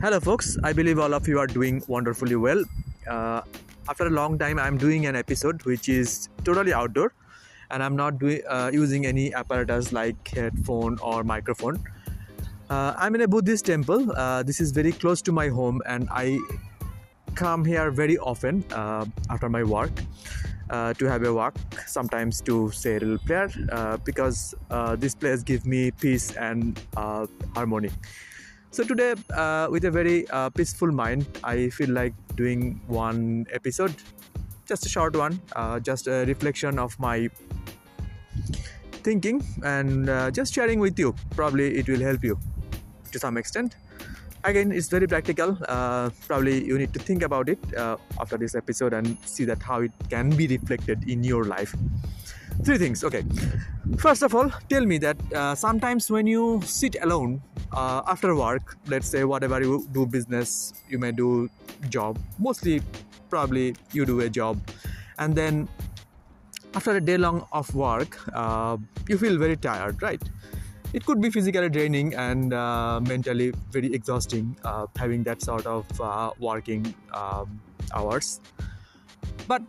Hello, folks. I believe all of you are doing wonderfully well. Uh, after a long time, I'm doing an episode which is totally outdoor, and I'm not doing uh, using any apparatus like headphone or microphone. Uh, I'm in a Buddhist temple. Uh, this is very close to my home, and I come here very often uh, after my work uh, to have a walk. Sometimes to say a little prayer because this place gives me peace and harmony. So today, uh, with a very uh, peaceful mind, I feel like doing one episode, just a short one, uh, just a reflection of my thinking and uh, just sharing with you. Probably it will help you to some extent. Again, it's very practical. Uh, probably you need to think about it uh, after this episode and see that how it can be reflected in your life. Three things. Okay. First of all, tell me that uh, sometimes when you sit alone uh, after work, let's say whatever you do business, you may do job. Mostly, probably you do a job, and then after a day long of work, uh, you feel very tired, right? It could be physically draining and uh, mentally very exhausting uh, having that sort of uh, working um, hours. But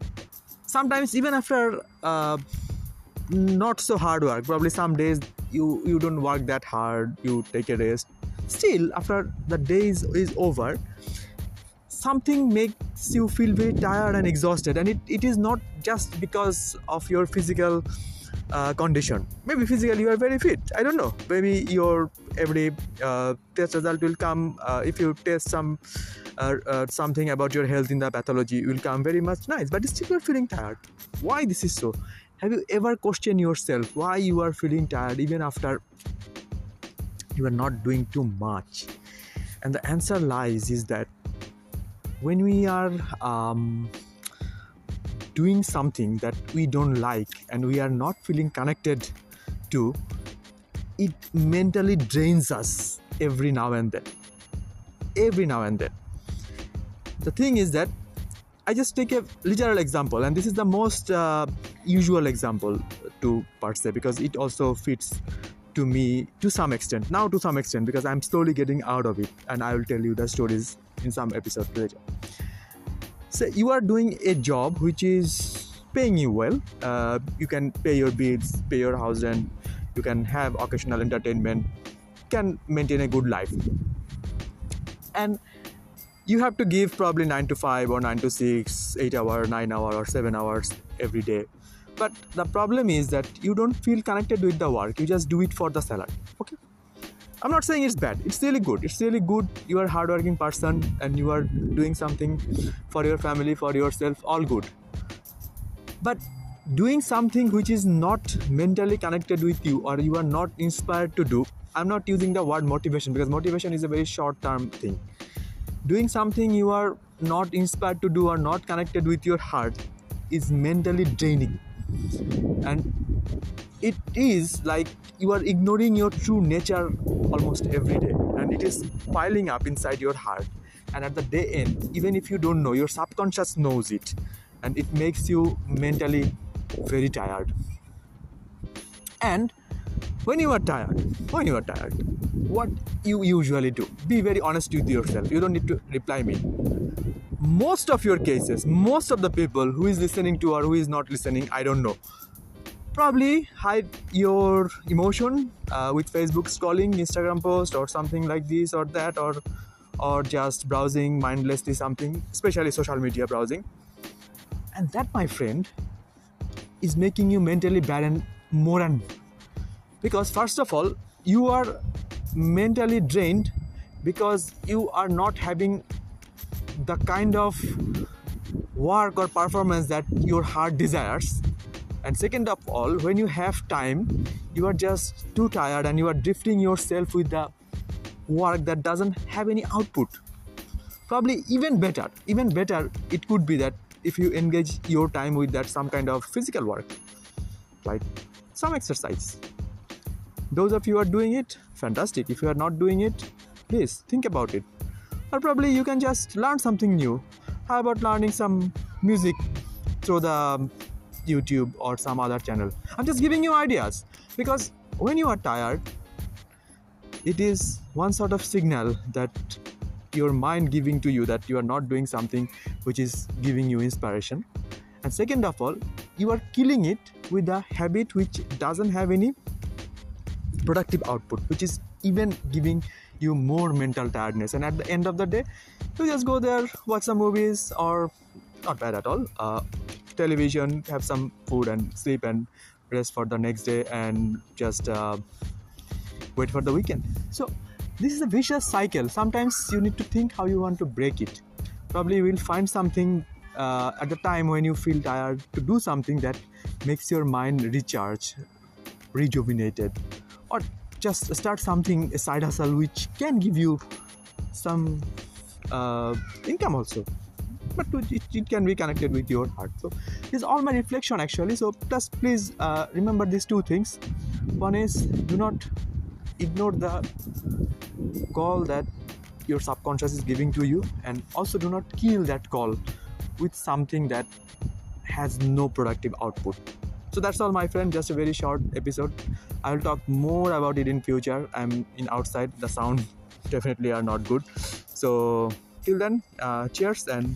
sometimes, even after uh, not so hard work, probably some days you you don't work that hard, you take a rest. Still, after the day is, is over, something makes you feel very tired and exhausted. And it, it is not just because of your physical uh, condition. Maybe physically you are very fit. I don't know. Maybe your every uh, test result will come uh, if you test some uh, uh, something about your health in the pathology will come very much nice. But still you're feeling tired. Why this is so have you ever questioned yourself why you are feeling tired even after you are not doing too much and the answer lies is that when we are um, doing something that we don't like and we are not feeling connected to, it mentally drains us every now and then. Every now and then. The thing is that I just take a literal example, and this is the most uh, usual example to per se because it also fits to me to some extent. Now, to some extent, because I'm slowly getting out of it, and I will tell you the stories in some episode later. So you are doing a job which is paying you well. Uh, you can pay your bills, pay your house rent. You can have occasional entertainment. Can maintain a good life. And you have to give probably nine to five or nine to six, eight hour, nine hour, or seven hours every day. But the problem is that you don't feel connected with the work. You just do it for the salary. Okay I'm not saying it's bad. It's really good. It's really good. You are a hardworking person and you are doing something for your family, for yourself. All good. But doing something which is not mentally connected with you or you are not inspired to do, I'm not using the word motivation because motivation is a very short term thing. Doing something you are not inspired to do or not connected with your heart is mentally draining. And it is like you are ignoring your true nature almost every day. And it is piling up inside your heart. And at the day end even if you don't know your subconscious knows it. And it makes you mentally very tired. And when you are tired when you are tired what you usually do be very honest with yourself. You don't need to reply me. Most of your cases most of the people who is listening to or who is not listening i don't know. Probably hide your emotion uh, with facebook scrolling instagram post or something like this or that or or just browsing mindlessly something especially social media browsing. And that my friend is making you mentally barren more and more because first of all you are mentally drained because you are not having the kind of work or performance that your heart desires. And second of all when you have time you are just too tired and you are drifting yourself with the work that doesn't have any output. Probably even better even better it could be that if you engage your time with that some kind of physical work like some exercise those of you are doing it fantastic. If you are not doing it please think about it. Or probably you can just learn something new. How about learning some music through the um, YouTube or some other channel. I'm just giving you ideas. Because when you are tired, it is one sort of signal that your mind giving to you that you are not doing something which is giving you inspiration. And second of all you are killing it with a habit which doesn't have any productive output which is even giving you more mental tiredness. And at the end of the day you just go there watch some movies or not bad at all. Uh, television have some food and sleep and rest for the next day and just uh, wait for the weekend. So this is a vicious cycle. Sometimes you need to think how you want to break it. Probably you will find something uh, at the time when you feel tired to do something that makes your mind recharge rejuvenated or just start something a side hustle which can give you some uh, income also. But it, it, can be connected with your heart. So this is all my reflection actually. So plus please uh, remember these two things. One is do not ignore the call that your subconscious is giving to you. And also do not kill that call with something that has no productive output so that's all my friend. Just a very short episode. I will talk more about it in future. I'm in outside. The sound definitely are not good. So till then uh, cheers and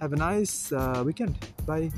have a nice uh, weekend. Bye